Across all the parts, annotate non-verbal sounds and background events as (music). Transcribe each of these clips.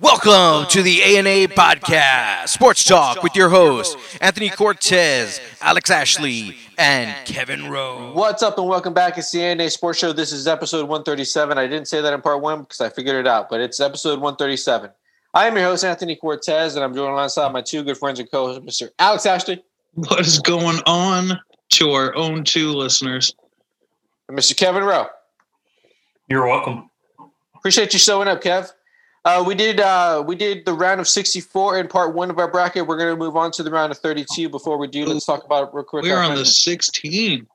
Welcome to the ANA Podcast, Sports Talk with your hosts, Anthony Cortez, Alex Ashley, and Kevin Rowe. What's up, and welcome back. It's the ANA Sports Show. This is episode 137. I didn't say that in part one because I figured it out, but it's episode 137. I am your host, Anthony Cortez, and I'm joined alongside my two good friends and co hosts, Mr. Alex Ashley What is going on to our own two listeners? and Mr. Kevin Rowe. You're welcome. Appreciate you showing up, Kev. Uh, we did uh, we did the round of 64 in part one of our bracket. We're going to move on to the round of 32. Before we do, let's talk about it real quick. We're on the 16.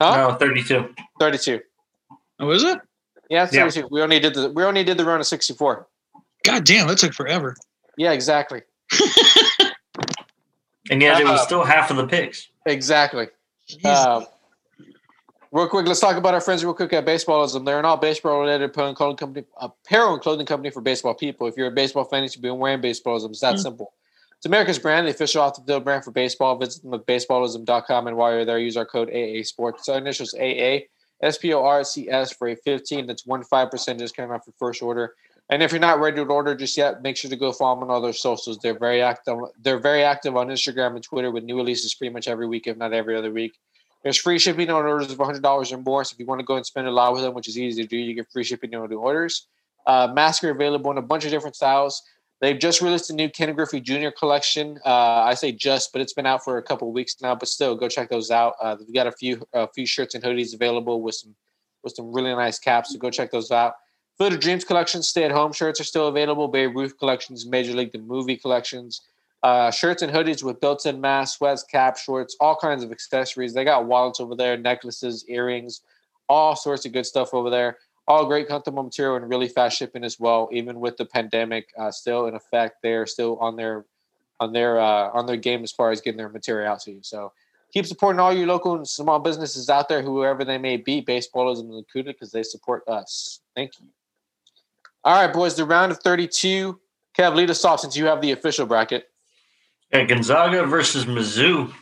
Huh? No, 32. 32. Oh, is it? Yeah, it's Yeah. 32. We only did the we only did the round of 64. God damn, that took forever. Yeah, exactly. And yet it was Uh, still half of the picks. Exactly. Jeez. Real quick, let's talk about our friends real quick at Baseballism. They're an all baseball related apparel and clothing company, apparel and clothing company for baseball people. If you're a baseball fan, you should be wearing Baseballism. It's that Mm. simple. It's America's brand, the official off the field brand for baseball. Visit them at baseballism.com and while you're there, use our code AA Sports. So initials AA S P O R C S for a 15. That's one five percent discount off your first order. And if you're not ready to order just yet, make sure to go follow them on all their socials. They're very active. They're very active on Instagram and Twitter with new releases pretty much every week, if not every other week. There's free shipping on orders of $100 or more. So if you want to go and spend a lot with them, which is easy to do, you get free shipping on the orders. Uh, masks are available in a bunch of different styles. They've just released a new Ken Griffey Jr. collection. Uh, I say just, but it's been out for a couple weeks now. But still, go check those out. Uh, they've got a few a few shirts and hoodies available with some with some really nice caps. So go check those out. Field of Dreams collection, stay at home shirts are still available. Babe Ruth collections, Major League the Movie collections, uh, shirts and hoodies with built in masks, sweats, cap, shorts, all kinds of accessories. They got wallets over there, necklaces, earrings, all sorts of good stuff over there. All great comfortable material and really fast shipping as well. Even with the pandemic uh, still in effect, they're still on their on their uh, on their game as far as getting their material out to you. So keep supporting all your local and small businesses out there, whoever they may be, baseballism included, because they support us. Thank you. All right, boys, the round of 32. Kev, lead us off since you have the official bracket. Yeah, Gonzaga versus Mizzou.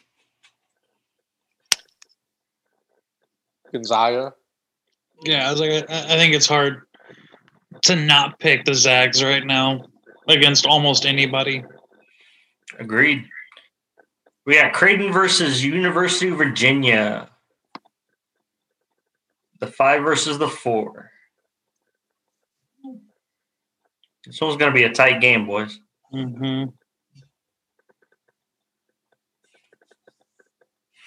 Gonzaga. yeah, I was like, I, I think it's hard to not pick the Zags right now against almost anybody. Agreed. We got Creighton versus University of Virginia. The five versus the four. This one's going to be a tight game, boys. hmm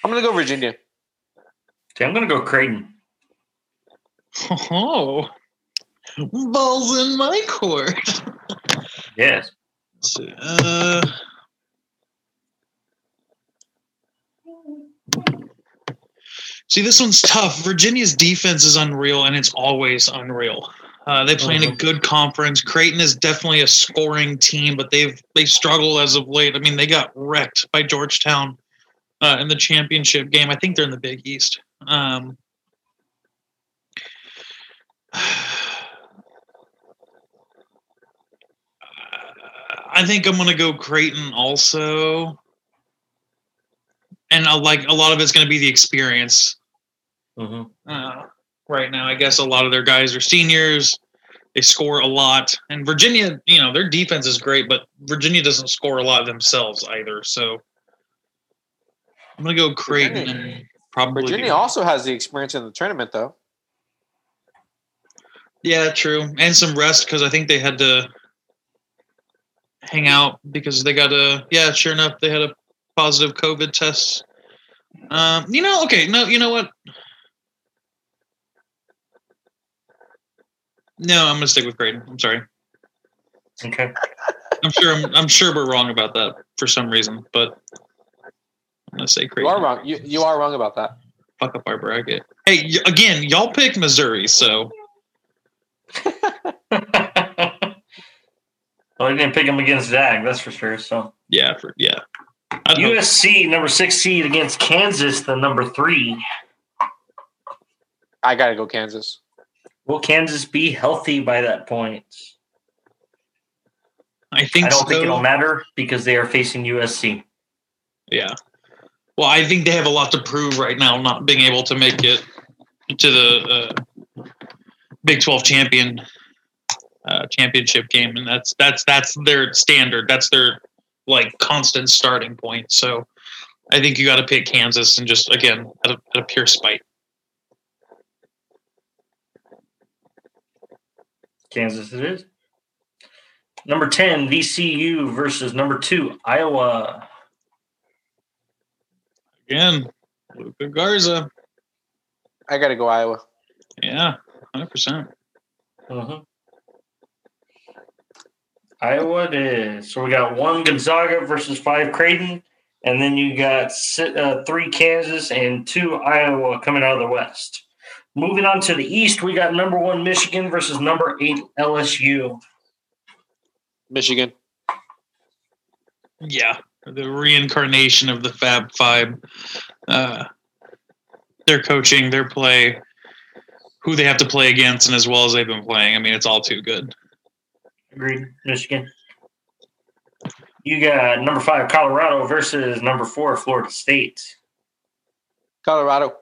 I'm going to go Virginia. Okay, I'm going to go Creighton. (laughs) Oh, balls in my court. (laughs) Yes. Uh, see, this one's tough. Virginia's defense is unreal, and it's always unreal. Uh, they play in a Mhm. good conference. Creighton is definitely a scoring team, but they've they struggle as of late. I mean, they got wrecked by Georgetown uh, in the championship game. I think they're in the Big East. Um, (sighs) I think I'm gonna go Creighton also, and I like a lot of it's gonna be the experience hmm uh, right now. I guess a lot of their guys are seniors. They score a lot, and Virginia, you know, their defense is great, but Virginia doesn't score a lot themselves either. So I'm gonna go Creighton Virginia- probably Virginia also has the experience in the tournament, though. Yeah, true, and some rest because I think they had to hang out because they got a yeah. Sure enough, they had a positive COVID test. Um, you know, okay, no, you know what? No, I'm gonna stick with Creighton. I'm sorry. Okay. I'm sure I'm, I'm sure we're wrong about that for some reason, but I'm gonna say You are wrong. You, you are wrong about that. Fuck up our bracket. Hey, y- again, y'all picked Missouri, so (laughs) well, I didn't pick him against Zag, that's for sure. So yeah, for yeah. I'd hope- USC number six seed against Kansas, the number three. I got to go Kansas. Will Kansas be healthy by that point? I think I don't so. think it'll matter because they are facing USC. Yeah. Well, I think they have a lot to prove right now, not being able to make it to the uh, Big 12 champion uh, championship game, and that's that's that's their standard. That's their like constant starting point. So I think you got to pick Kansas, and just again out of, out of pure spite. Kansas it is. Number 10, VCU versus number two, Iowa. Again, Luka Garza. I got to go Iowa. Yeah, hundred percent. Mhm. Iowa it is. So we got one Gonzaga versus five Creighton, and then you got uh, three Kansas and two Iowa coming out of the West. Moving on to the East, we got number one Michigan versus number eight LSU. Michigan. Yeah, the reincarnation of the Fab Five. Uh, their coaching, their play, who they have to play against, and as well as they've been playing. I mean, it's all too good. Agreed, Michigan. You got number five Colorado versus number four Florida State. Colorado.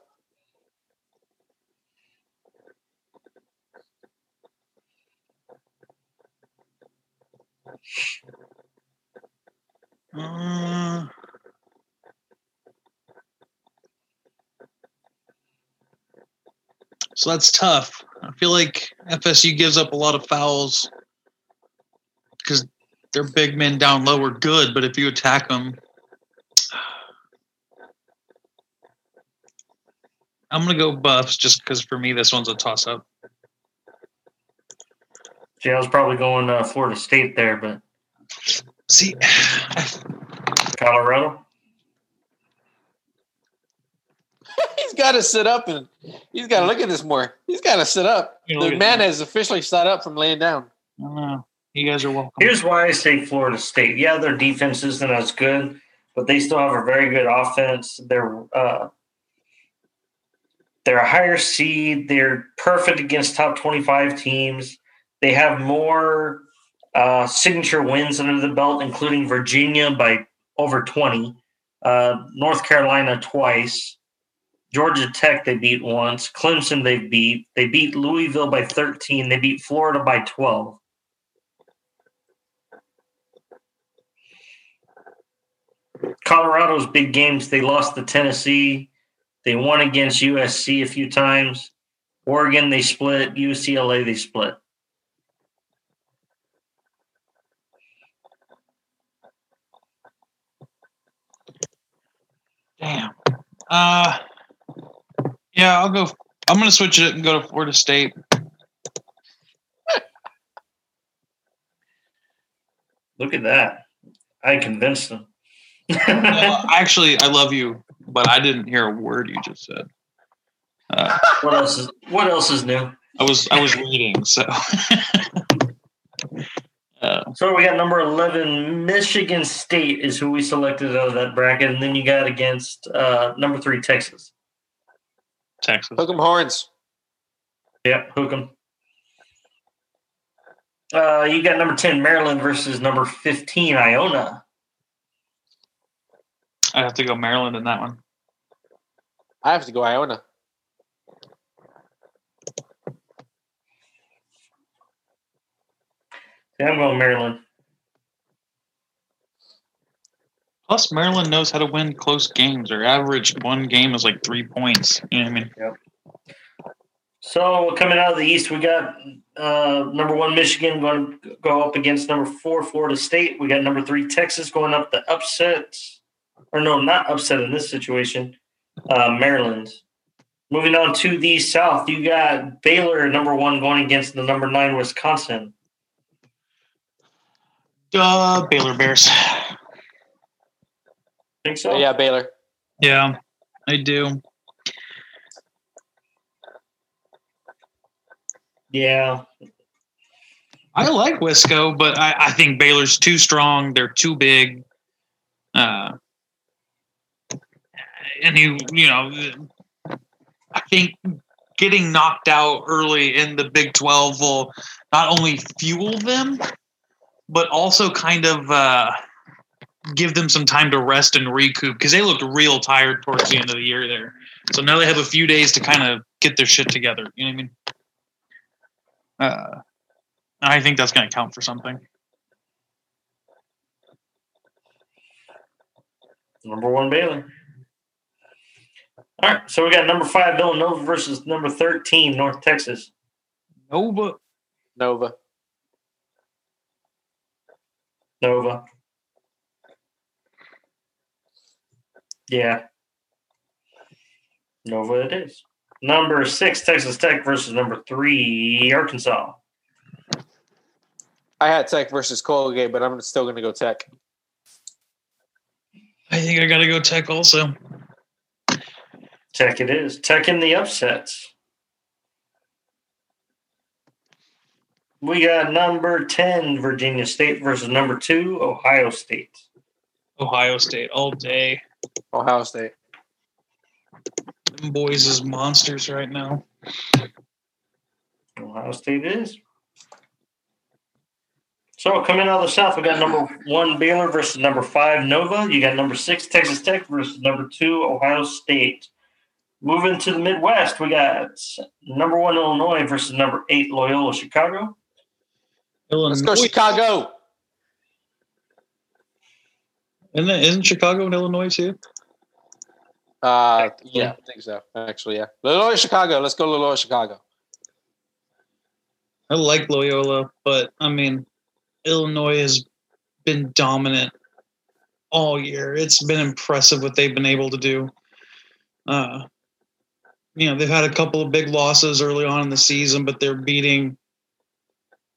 So that's tough. I feel like FSU gives up a lot of fouls because their big men down low are good, but if you attack them, (sighs) I'm gonna go Buffs just because for me this one's a toss up. See, I was probably going uh, Florida State there, but See, Colorado. (laughs) he's got to sit up and he's got to look at this more. He's got to sit up. You know, look The man has officially sat up from laying down. I know. You guys are welcome. Here's why I say Florida State. Yeah, their defense isn't as good, but they still have a very good offense. They're uh, they're a higher seed. They're perfect against top twenty-five teams. They have more uh, signature wins under the belt, including Virginia by over twenty, uh, North Carolina twice, Georgia Tech they beat once, Clemson they beat. They beat Louisville by thirteen. They beat Florida by twelve. Colorado's big games, they lost to Tennessee. They won against USC a few times. Oregon, they split. UCLA, they split. Damn. Uh, yeah, I'll go. I'm gonna switch it and go to Florida State. Look at that. I convinced them. No, (laughs) actually, I love you, but I didn't hear a word you just said. Uh, what else is what else is new? I was I was reading, so. (laughs) So we got number eleven, Michigan State is who we selected out of that bracket, and then you got against uh, number three, Texas. Texas. Hook 'em horns. Yep, hook 'em. Uh, you got number ten, Maryland versus number fifteen, Iona. I have to go Maryland in that one. I have to go Iona. Going Maryland. Plus, Maryland knows how to win close games. Their average one game is like three points. You know what I mean? So coming out of the East, we got uh, number one Michigan going to go up against number four Florida State. We got number three Texas going up the upset, or no, not upset in this situation. Uh, Maryland. Moving on to the South, you got Baylor number one going against the number nine Wisconsin. Duh, Baylor Bears. Think so? Yeah, Baylor. Yeah, I do. Yeah. I like Wisco, but I, I think Baylor's too strong. They're too big. Uh, and you, you know, I think getting knocked out early in the Big 12 will not only fuel them, but also kind of uh, give them some time to rest and recoup because they looked real tired towards the end of the year there. So now they have a few days to kind of get their shit together. You know what I mean? Uh, I think that's going to count for something. Number one Baylor. All right, so we got number five Villanova versus number thirteen North Texas. Nova. Nova. Nova. Yeah. Nova it is. Number six Texas Tech versus number three Arkansas. I had Tech versus Colgate, but I'm still going to go Tech. I think I got to go Tech also. Tech it is. Tech in the upsets. We got number 10, Virginia State versus number two, Ohio State. Ohio State all day. Ohio State. Them boys is monsters right now. Ohio State is. So coming out of the South, we got number one Baylor versus number five Nova. You got number six Texas Tech versus number two Ohio State. Moving to the Midwest, we got number one Illinois versus number eight Loyola Chicago. Let's go Chicago. Isn't, that, isn't Chicago in Illinois too? Uh, yeah, I think so. Actually, yeah. Loyola Chicago. Let's go Loyola Chicago. I like Loyola, but I mean, Illinois has been dominant all year. It's been impressive what they've been able to do. Uh, you know, they've had a couple of big losses early on in the season, but they're beating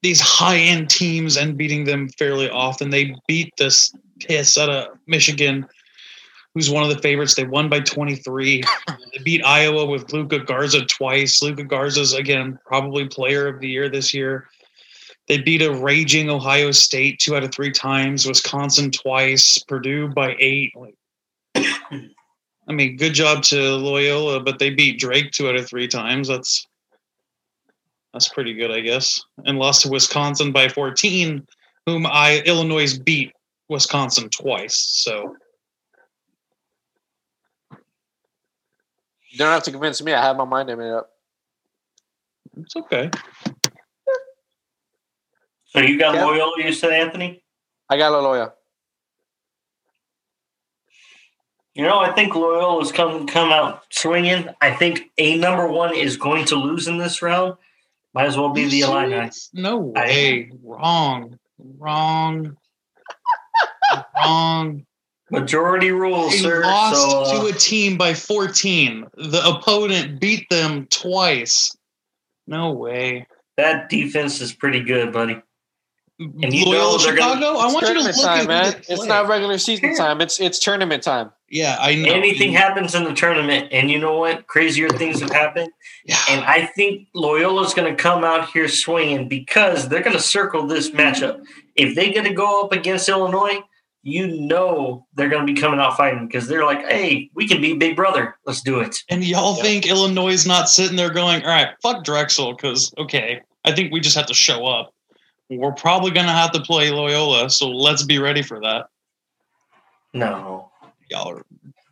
these high end teams and beating them fairly often. They beat this piss out of Michigan, who's one of the favorites. They won by 23. (laughs) they beat Iowa with Luka Garza twice. Luka Garza's, again, probably player of the year this year. They beat a raging Ohio State two out of three times, Wisconsin twice, Purdue by eight. (coughs) I mean, good job to Loyola, but they beat Drake two out of three times. That's that's pretty good, I guess. And lost to Wisconsin by 14, whom I Illinois beat Wisconsin twice. So You don't have to convince me. I have my mind made up. it's okay. So you got Yeah. Loyola, you said, Anthony? I got Loyola. You know, I think Loyola's come come out swinging. I think a number one is going to lose in this round. Might as well be the Illini. No I- way. Wrong. Wrong. (laughs) Wrong. Majority rules, They sir. lost so, uh, to a team by 14. The opponent beat them twice. No way. that defense is pretty good, buddy. And you know Loyola they're gonna- Chicago? I It's want you to look time, at who man. It's not regular season time. It's it's tournament time. Yeah, I know. Anything happens in the tournament, and you know what? Crazier things have happened. Yeah. And I think Loyola's going to come out here swinging because they're going to circle this matchup. If they get to go up against Illinois, you know they're going to be coming out fighting because they're like, hey, we can be Big Brother. Let's do it. And y'all Yep. think Illinois is not sitting there going, all right, fuck Drexel, because, okay, I think we just have to show up. We're probably going to have to play Loyola, so let's be ready for that. No. Y'all are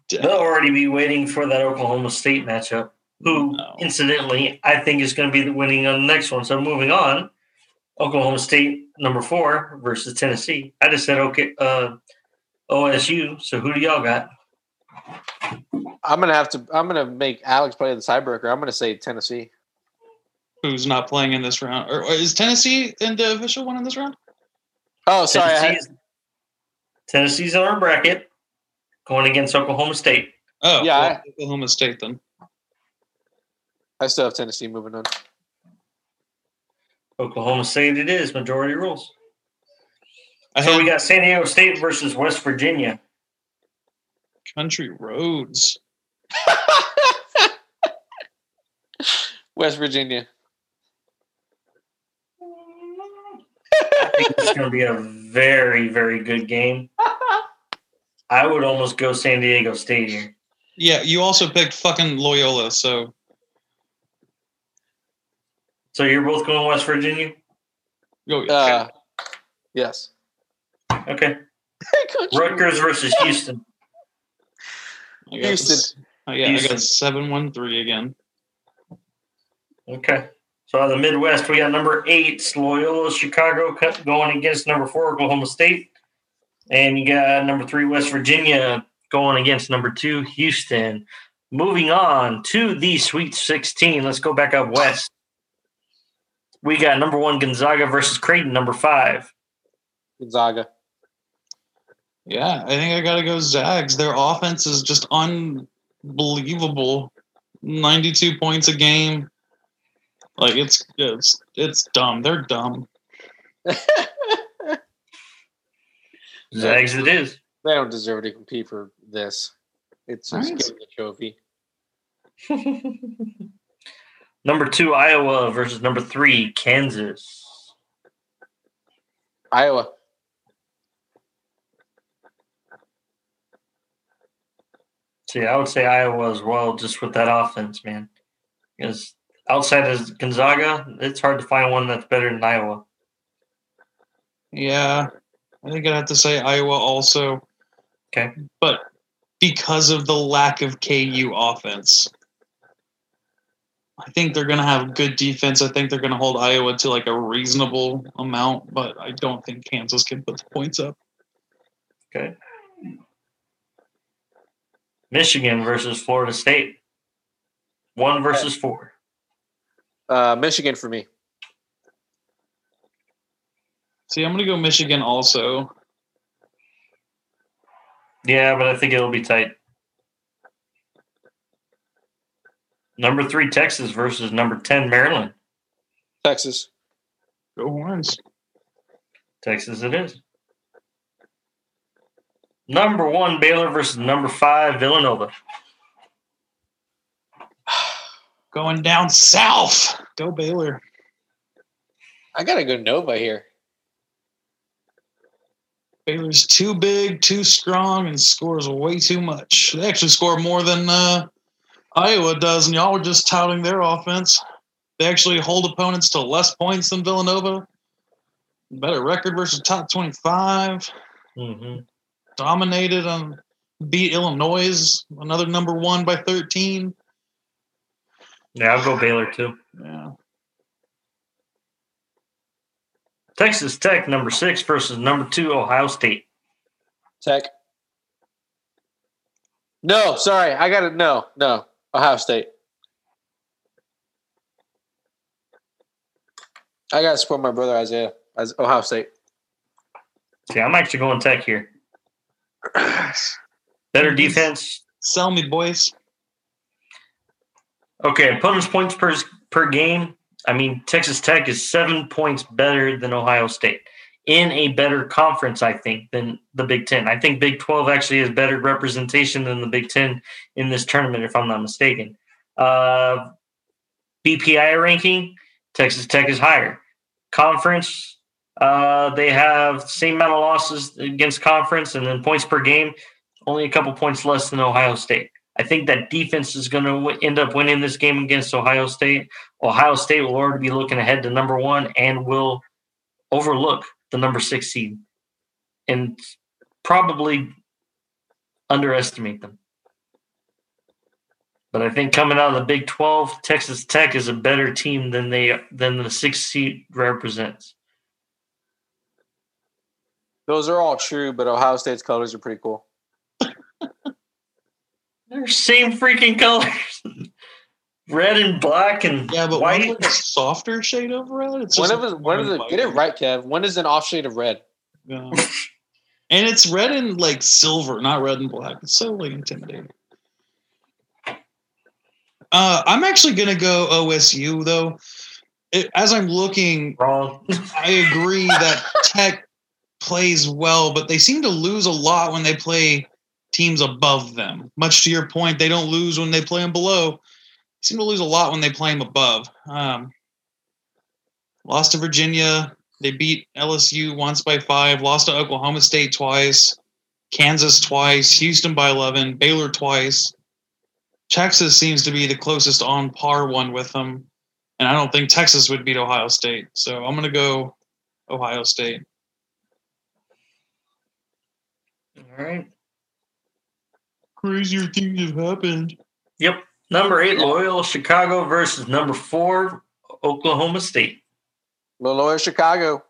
dead. They'll already be waiting for that Oklahoma State matchup, who, No. incidentally, I think is going to be the winning on the next one. So moving on, Oklahoma State number four versus Tennessee. I just said okay, uh, OSU. So who do y'all got? I'm gonna have to. I'm gonna make Alex play the tiebreaker. I'm gonna say Tennessee. Who's not playing in this round? Or, or is Tennessee in the official one in this round? Oh, sorry. I, Tennessee's, Tennessee's on our bracket, going against Oklahoma State. Oh, Yeah, well, Oklahoma State then. I still have Tennessee moving on. Oklahoma State it is. Majority rules. I So had we got San Diego State versus West Virginia. Country Roads. (laughs) West Virginia. I think it's going to be a very, very good game. (laughs) I would almost go San Diego State here. Yeah, you also picked fucking Loyola, so So you're both going West Virginia? go. Uh, yes. Okay. (laughs) Rutgers versus Houston. I got Houston. oh, yeah, I Houston. got seven one three again. Okay. So out of the Midwest, we got number eight, Loyola Chicago, going against number four, Oklahoma State. And you got number three, West Virginia, going against number two, Houston. Moving on to the Sweet 16. Let's go back up west. We got number one, Gonzaga versus Creighton, number five. Gonzaga. Yeah, I think I got to go Zags. Their offense is just unbelievable. 92 points a game. Like it's it's it's dumb. They're dumb. (laughs) Zags it is. They don't deserve to compete for this. It's just Right. getting the trophy. (laughs) number two, Iowa versus number three, Kansas. Iowa. See, I would say Iowa as well, just with that offense, man. Because outside of Gonzaga, it's hard to find one that's better than Iowa. Yeah, I think I'd have to say Iowa also. Okay. But because of the lack of KU offense, I think they're going to have good defense. I think they're going to hold Iowa to like a reasonable amount, but I don't think Kansas can put the points up. Okay. Michigan versus Florida State. One versus four. Uh, Michigan for me. See, I'm going to go Michigan also. Yeah, but I think it'll be tight. Number three, Texas versus number 10, Maryland. Texas. Go Horns. Texas it is. Number one, Baylor versus number five, Villanova. (sighs) Going down south. Go Baylor. I gotta go Nova here. Baylor's too big, too strong, and scores way too much. They actually score more than uh, Iowa does, and y'all were just touting their offense. They actually hold opponents to less points than Villanova. Better record versus top 25. Mm-hmm. Dominated and beat Illinois, another number one by 13. Yeah, I'll go Baylor too. Yeah. Texas Tech, number six versus number two, Ohio State. Tech. No, sorry. I got it. No, no. Ohio State. I gotta support my brother Isaiah as Ohio State. See, I'm actually going Tech here. Better defense. Sell me, boys. Okay, opponents' points per per game. I mean, Texas Tech is seven points better than Ohio State in a better conference, I think, than the Big Ten. I think Big Twelve actually has better representation than the Big Ten in this tournament, if I'm not mistaken. Uh, BPI ranking, Texas Tech is higher. Conference, uh, they have same amount of losses against conference, and then points per game, only a couple points less than Ohio State. I think that defense is going to w- end up winning this game against Ohio State. Ohio State will already be looking ahead to number one and will overlook the number six seed and probably underestimate them. But I think coming out of the Big Twelve, Texas Tech is a better team than they than the six seed represents. Those are all true, but Ohio State's colors are pretty cool. They're same freaking colors, red and black and Yeah, but white. one's like a softer shade of red. It's One of us, one of the get it right, Kev. One is an off shade of red. Yeah. and it's red and like silver, not red and black. It's so like intimidating. Uh, I'm actually gonna go OSU though. It, as I'm looking, Wrong. I agree that (laughs) Tech plays well, but they seem to lose a lot when they play teams above them. Much to your point, they don't lose when they play them below. They seem to lose a lot when they play them above. Um, lost to Virginia. They beat LSU once by five. Lost to Oklahoma State twice. Kansas twice. Houston by 11. Baylor twice. Texas seems to be the closest on par one with them. And I don't think Texas would beat Ohio State. So I'm going to go Ohio State. All right. Crazier things have happened. Yep. Number eight, Loyola Chicago versus number four, Oklahoma State. Loyola Chicago.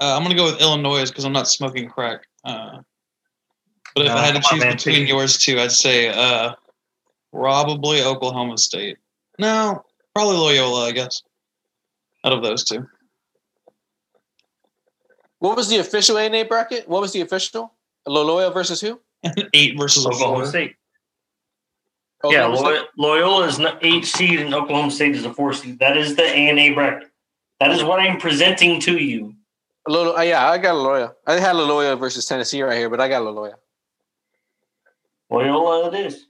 Uh, I'm gonna go with Illinois because I'm not smoking crack. Uh, but if No, I had to come on, choose man, between yours two, I'd say uh, probably Oklahoma State. No, probably Loyola, I guess. Out of those two, What was the official A and A bracket? What was the official? Loyola versus who? (laughs) eight versus Oklahoma. State. Oh, yeah, State? Loyola is an eight seed and Oklahoma State is a four seed. That is the A and A bracket. That is what I'm presenting to you. Loyola, uh, yeah, I got Loyola. I had Loyola versus Tennessee right here, but I got Loyola. Loyola it is.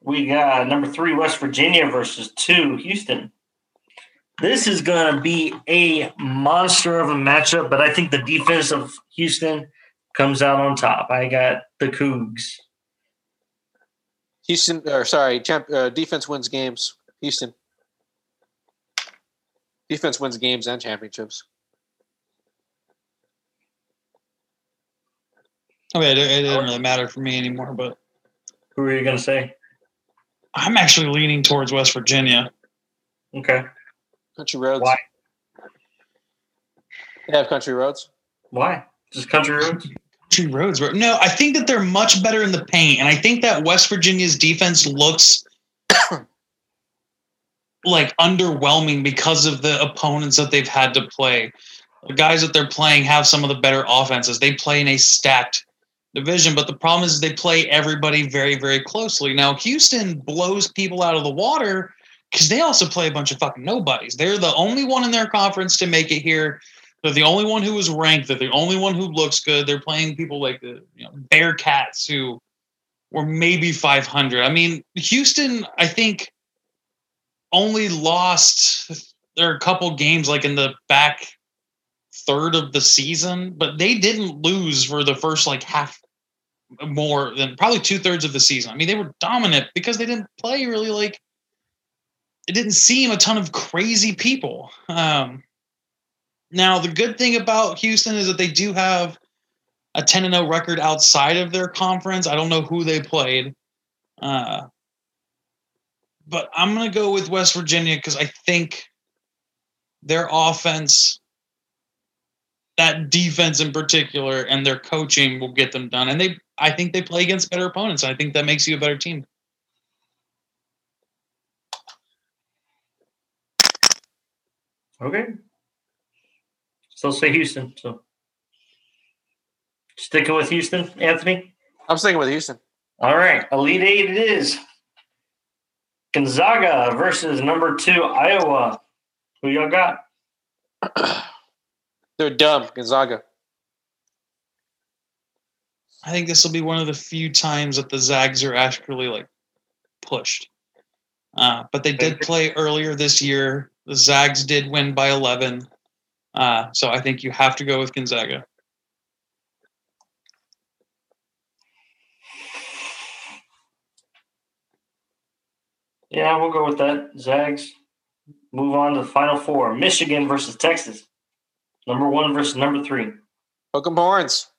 We got number three, West Virginia versus two, Houston. This is going to be a monster of a matchup, but I think the defense of Houston comes out on top. I got the Cougs. Houston, or sorry, champ, uh, defense wins games. Houston. Defense wins games and championships. Okay, it, it doesn't really matter for me anymore, but Who are you going to say? I'm actually leaning towards West Virginia. Okay. Country roads. Why? They have country roads. Why? Just country roads? Country roads. bro. No, I think that they're much better in the paint, and I think that West Virginia's defense looks (coughs) like underwhelming because of the opponents that they've had to play. The guys that they're playing have some of the better offenses. They play in a stacked division, but the problem is they play everybody very, very closely. Now, Houston blows people out of the water because they also play a bunch of fucking nobodies. They're the only one in their conference to make it here. They're the only one who was ranked. They're the only one who looks good. They're playing people like the you know, Bearcats who were maybe 500. I mean, Houston, I think, only lost there are a couple games like in the back third of the season, but they didn't lose for the first like half more than probably two thirds of the season. I mean, they were dominant because they didn't play really like it didn't seem a ton of crazy people. Um, now, the good thing about Houston is that they do have a 10 and 0 record outside of their conference. I don't know who they played. Uh, but I'm going to go with West Virginia because I think their offense, that defense in particular, and their coaching will get them done. And they, I think they play against better opponents. I think that makes you a better team. Okay. So say Houston. So sticking with Houston, Anthony. I'm sticking with Houston. All right, Elite Eight it is. Gonzaga versus number two Iowa. Who y'all got? (clears throat) They're dumb, Gonzaga. I think this will be one of the few times that the Zags are actually like pushed. Uh, but they did play earlier this year. The Zags did win by 11. Uh, so I think you have to go with Gonzaga. Yeah, we'll go with that. Zags. Move on to the final four. Michigan versus Texas. Number one versus number three. Hook 'em horns.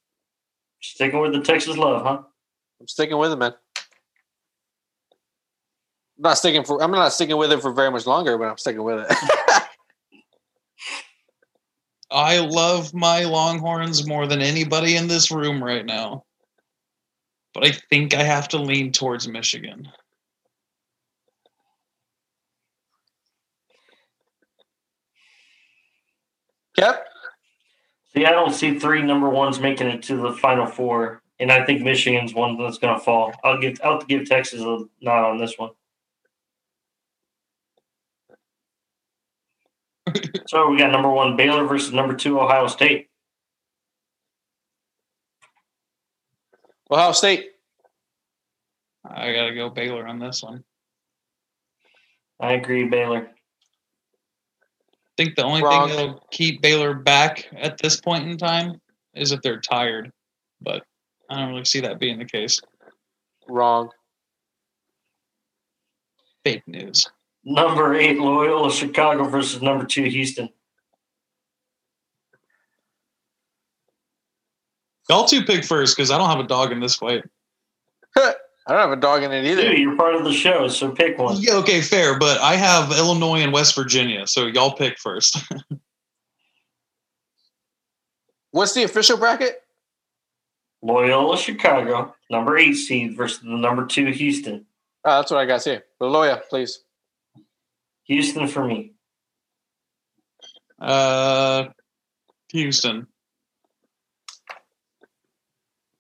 Sticking with the Texas love, huh? I'm sticking with it, man. I'm not sticking for. I'm not sticking with it for very much longer, but I'm sticking with it. (laughs) I love my Longhorns more than anybody in this room right now. But I think I have to lean towards Michigan. Yep. See, I don't see three number ones making it to the final four, and I think Michigan's one that's going to fall. I'll give I'll give Texas a nod on this one. So we got number one Baylor versus number two Ohio State. Ohio State. I got to go Baylor on this one. I agree, Baylor. I think the only Wrong. thing that'll keep Baylor back at this point in time is if they're tired. But I don't really see that being the case. Wrong. Fake news. Number eight Loyola Chicago versus number two Houston. Y'all two pick first because I don't have a dog in this fight. I (laughs) I don't have a dog in it either. Dude, you're part of the show, so pick one. Yeah, okay, fair. But I have Illinois and West Virginia, so y'all pick first. (laughs) What's the official bracket? Loyola Chicago, number eight seed versus the number two Houston. Oh, that's what I got here. Loyola, please. Houston for me. uh, Houston.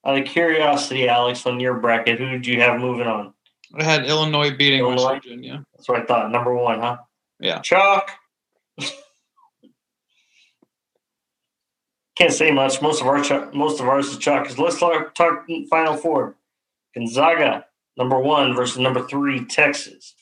Out of curiosity, Alex, on your bracket, who did you have moving on? I had Illinois beating Illinois? West Virginia. That's what I thought. Number one, huh? Yeah. Chalk. (laughs) Can't say much. Most of our chalk, most of ours is chalk. let's talk, talk Final Four. Gonzaga, number one versus number three, Texas.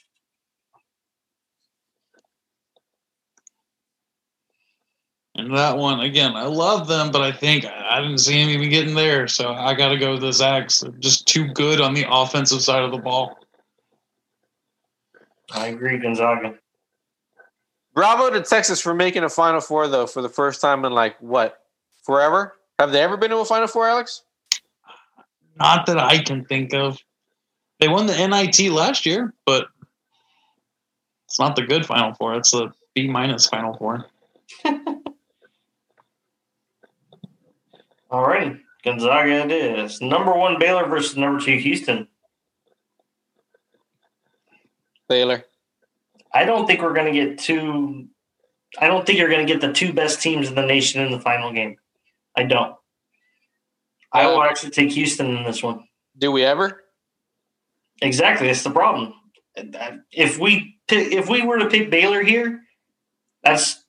And that one, again, I love them, but I think I didn't see him even getting there. So I got to go with the Zags. They're just too good on the offensive side of the ball. I agree, Gonzaga. Bravo to Texas for making a Final Four, though, for the first time in like what? Forever? Have they ever been to a Final Four, Alex? Not that I can think of. They won the NIT last year, but it's not the good Final Four. It's the B minus Final Four. All right, Gonzaga it is. Number one Baylor versus number two Houston. Baylor. I don't think we're going to get two. I don't think you're going to get the two best teams in the nation in the final game. I don't. I will actually take Houston in this one. Do we ever? Exactly, that's the problem. If we if we were to pick Baylor here, that's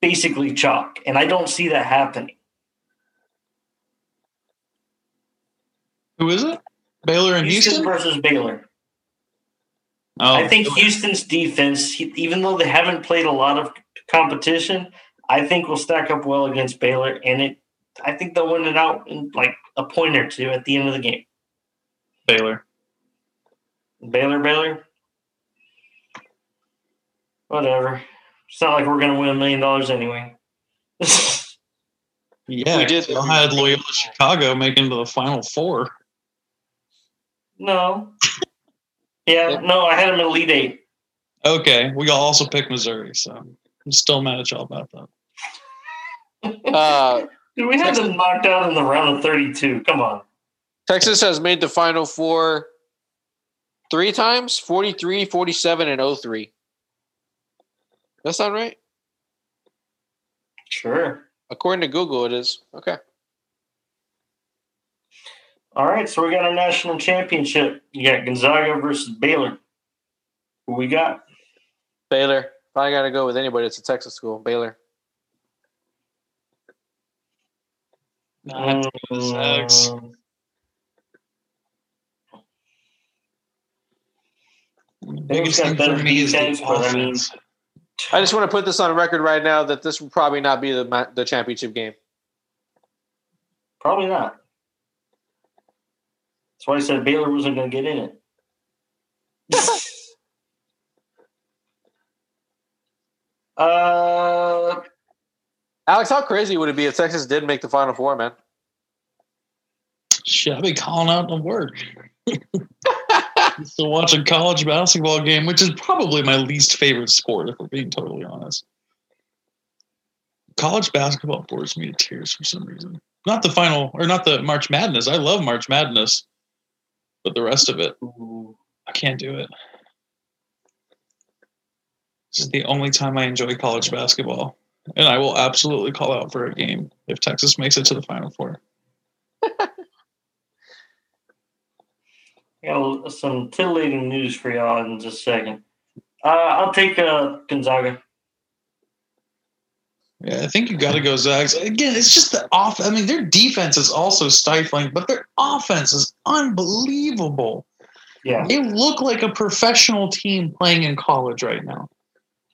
basically chalk, and I don't see that happening. Who is it? Baylor and Houston, Houston? versus Baylor. Oh, I think Houston's defense, even though they haven't played a lot of competition, I think will stack up well against Baylor, and it. I think they'll win it out in like a point or two at the end of the game. Baylor. Baylor, Baylor. Whatever. It's not like we're going to win a million dollars anyway. (laughs) Yeah, We did- I had Loyola Chicago make into the Final Four. No. Yeah, no, I had them in Elite Eight. Okay, we also picked Missouri, so I'm still mad at y'all about that. Uh, (laughs) Dude, we had them knocked out in the round of 32. Come on. Texas has made the Final Four three times 43, 47, and 03. That sound right? Sure. According to Google, it is. Okay. All right, so we got a national championship. You got Gonzaga versus Baylor. Who we got? Baylor. If I got to go with anybody, it's a Texas school. Baylor. Nah, I have to go with Zags. Um, Biggest thing for me is the I offense. I just want to put this on record right now that this will probably not be the the championship game. Probably not. That's why I said Baylor wasn't going to get in it. (laughs) uh, Alex, how crazy would it be if Texas did make the Final Four, man? Shit, I'd be calling out the work. (laughs) Just to watch a college basketball game, which is probably my least favorite sport, if we're being totally honest. College basketball bores me to tears for some reason. Not the final, or not the March Madness. I love March Madness, but the rest of it, I can't do it. This is the only time I enjoy college basketball, and I will absolutely call out for a game if Texas makes it to the Final Four. (laughs) Got some titillating news for y'all in just a second. Uh, I'll take uh, Gonzaga. Yeah, I think you got to go Zags. Again, it's just the off. I mean, their defense is also stifling, but their offense is unbelievable. Yeah. They look like a professional team playing in college right now.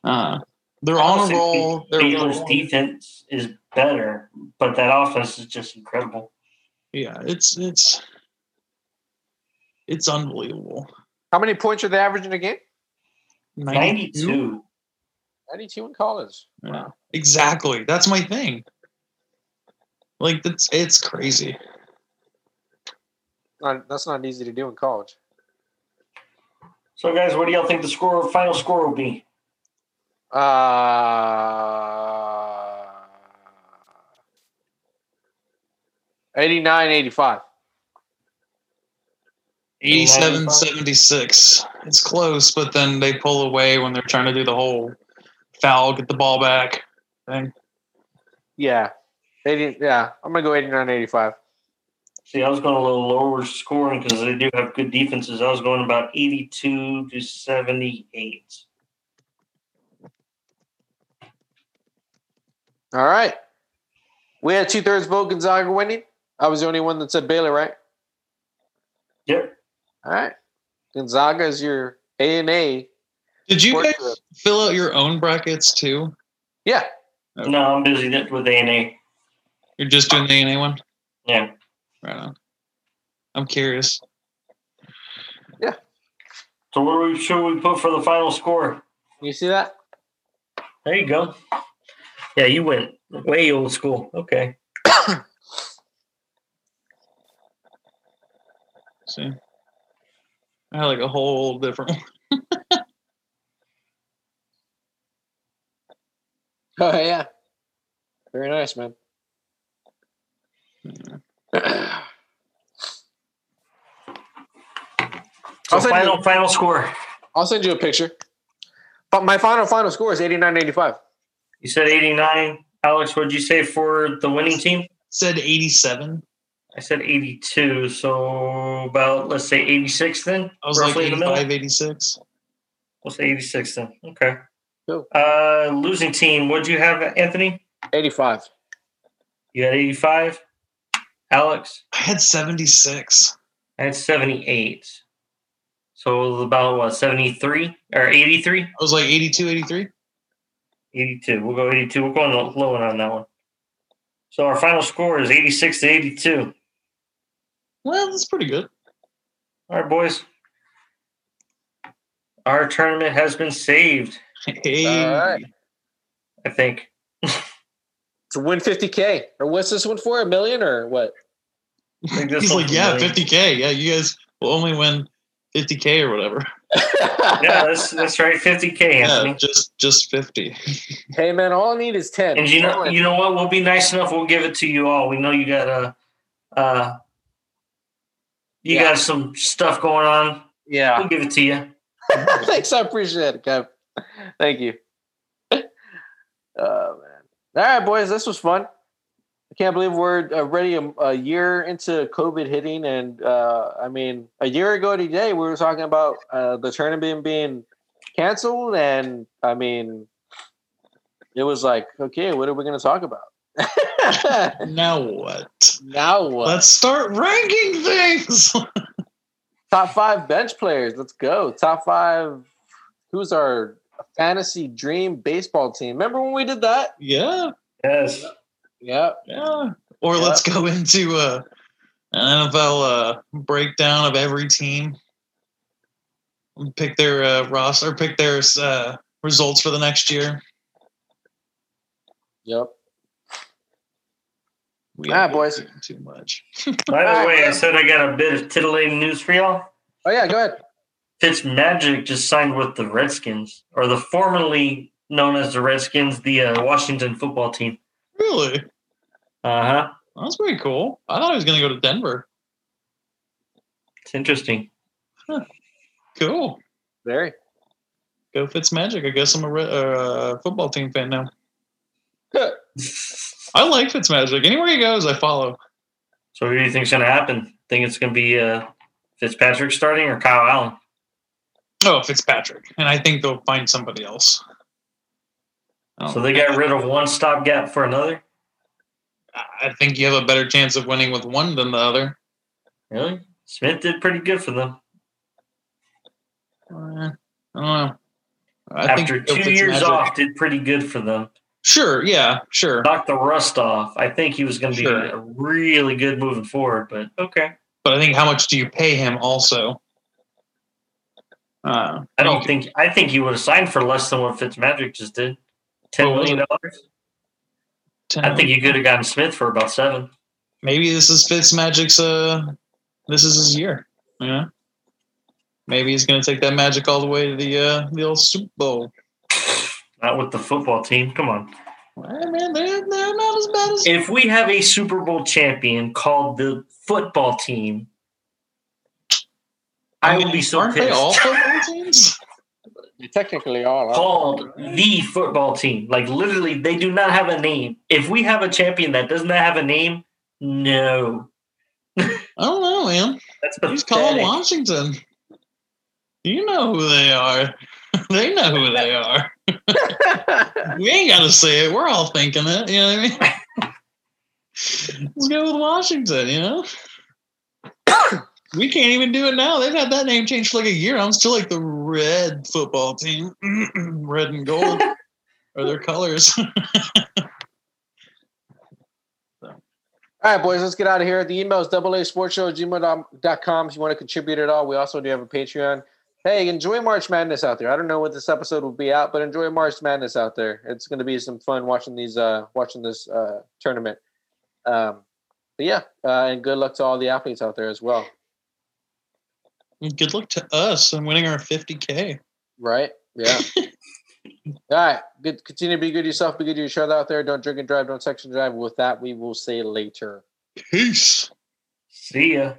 Uh, they're on a roll. They're Baylor's rolling. defense is better, but that offense is just incredible. Yeah, it's it's it's unbelievable. How many points are they averaging a game? 92. 92 in college. Yeah, exactly. That's my thing. Like that's it's crazy. Not, that's not easy to do in college. So, guys, what do y'all think the score, final score will be? Uh, 89 85. 87 76. It's close, but then they pull away when they're trying to do the whole foul, get the ball back thing. Yeah. 80, yeah, I'm going to go 89 85. See, I was going a little lower scoring because they do have good defenses. I was going about 82 to 78. All right. We had two thirds vote Gonzaga winning. I was the only one that said Baylor, right? Yep. All right. Gonzaga is your A and A. Did you guys fill out your own brackets too? Yeah. No, I'm busy with A and A. You're just doing the A one? Yeah. Right on. I'm curious. Yeah. So, what do we, should we put for the final score? You see that? There you go. Yeah, you went way old school. Okay. (coughs) See, I had like a whole different. (laughs) Oh yeah. Very nice, man. (clears throat) So, I'll send final you- final score. I'll send you a picture. But my final final score is 89 85. You said 89. Alex, what did you say for the winning team? Said 87. I said 82. So, about, let's say 86 then? I was like Roughly in the middle? 85, 86. We'll say 86 then. Okay. Cool. Uh, losing team. What'd you have, Anthony? 85. You had 85. Alex, I had 76. I had 78. So about what, 73 or 83? I was like 82, 83. 82. We'll go 82. We're going on low end on that one. So our final score is 86 to 82. Well, that's pretty good. All right, boys. Our tournament has been saved, Hey, All right. I think. (laughs) To win 50K. Or what's this one for? A million or what? I think he's like, yeah, million." 50K. Yeah, you guys will only win 50K or whatever. Yeah, that's that's right. 50K, (laughs) Anthony. Yeah, just just 50. (laughs) hey man, all I need is 10. And you know, you know what? We'll be nice enough. We'll give it to you all. We know you got a, uh, you Yeah. got some stuff going on. yeah. We'll give it to you. Thanks, I appreciate it, Kev. (laughs) Thank you. Oh man! All right, boys, this was fun. I can't believe we're already a, a year into COVID hitting, and uh, I mean, a year ago today we were talking about uh, the tournament being canceled, and I mean, it was like, okay, what are we going to talk about? (laughs) Now what? now what? Let's start ranking things. (laughs) Top five bench players. Let's go. Top five. Who's our fantasy dream baseball team? Remember when we did that? yeah, Yes. Yep. yeah. Or let's go into uh, an NFL uh, breakdown of every team. Pick their uh, roster, pick their uh, results for the next year. Yep. We Ah, boys. Too much. By the way, I said I got a bit of titillating news for y'all. Oh yeah, go ahead. Fitzmagic just signed with the Redskins, or the formerly known as the Redskins, the uh, Washington football team. Really? Uh huh. That's pretty cool. I thought he was going to go to Denver. It's interesting. Cool. Very. Go Fitzmagic. I guess I'm a uh, football team fan now. (laughs) I like Fitzmagic. Anywhere he goes, I follow. So, who do you think's going to happen? Think it's going to be uh, Fitzpatrick starting or Kyle Allen? Oh, Fitzpatrick. And I think they'll find somebody else. So they got rid of one stopgap for another. I think you have a better chance of winning with one than the other. Really? Smith did pretty good for them. Uh, I don't know. I After go two years Fitzmagic. off, did pretty good for them. Sure, yeah, sure. Knocked the rust off. I think he was going to be Sure. a really good moving forward. But okay, But I think how much do you pay him also? Uh, I don't think I think he would have signed for less than what Fitzmagic just did. Ten What was million dollars. I think you could have gotten Smith for about seven. maybe this is Fitzmagic's uh, this is his year. Yeah. Maybe he's going to take that magic all the way to the uh, the old Super Bowl. Not with the football team. Come on. Well, man, they're, they're not as bad as. If we have a Super Bowl champion called the football team, I will be so Aren't they pissed. all football (laughs) teams? You technically are. called the football team. Like literally, they do not have a name. If we have a champion that does not have a name, no, (laughs) I don't know, man. that's He's calling pathetic. Washington. You know who they are. (laughs) they know who they are. We ain't got to say it. We're all thinking it. You know what I mean? Let's go with Washington, you know? We can't even do it now. They've had that name changed for like a year. I'm still like the red football team. (clears throat) red and gold (laughs) are their colors. (laughs) All right, boys, let's get out of here. The email is double A sports show gmail.com if you want to contribute at all. We also do have a Patreon. Hey, enjoy March Madness out there. I don't know what this episode will be out, but enjoy March Madness out there. It's going to be some fun watching these, uh, watching this uh, tournament. Um, but yeah, uh, and good luck to all the athletes out there as well. Good luck to us and winning our 50K. Right? Yeah. (laughs) all right. Good. Continue to be good to yourself. Be good to each other out there. Don't drink and drive. Don't sex and drive. With that, we will say later. Peace. See ya.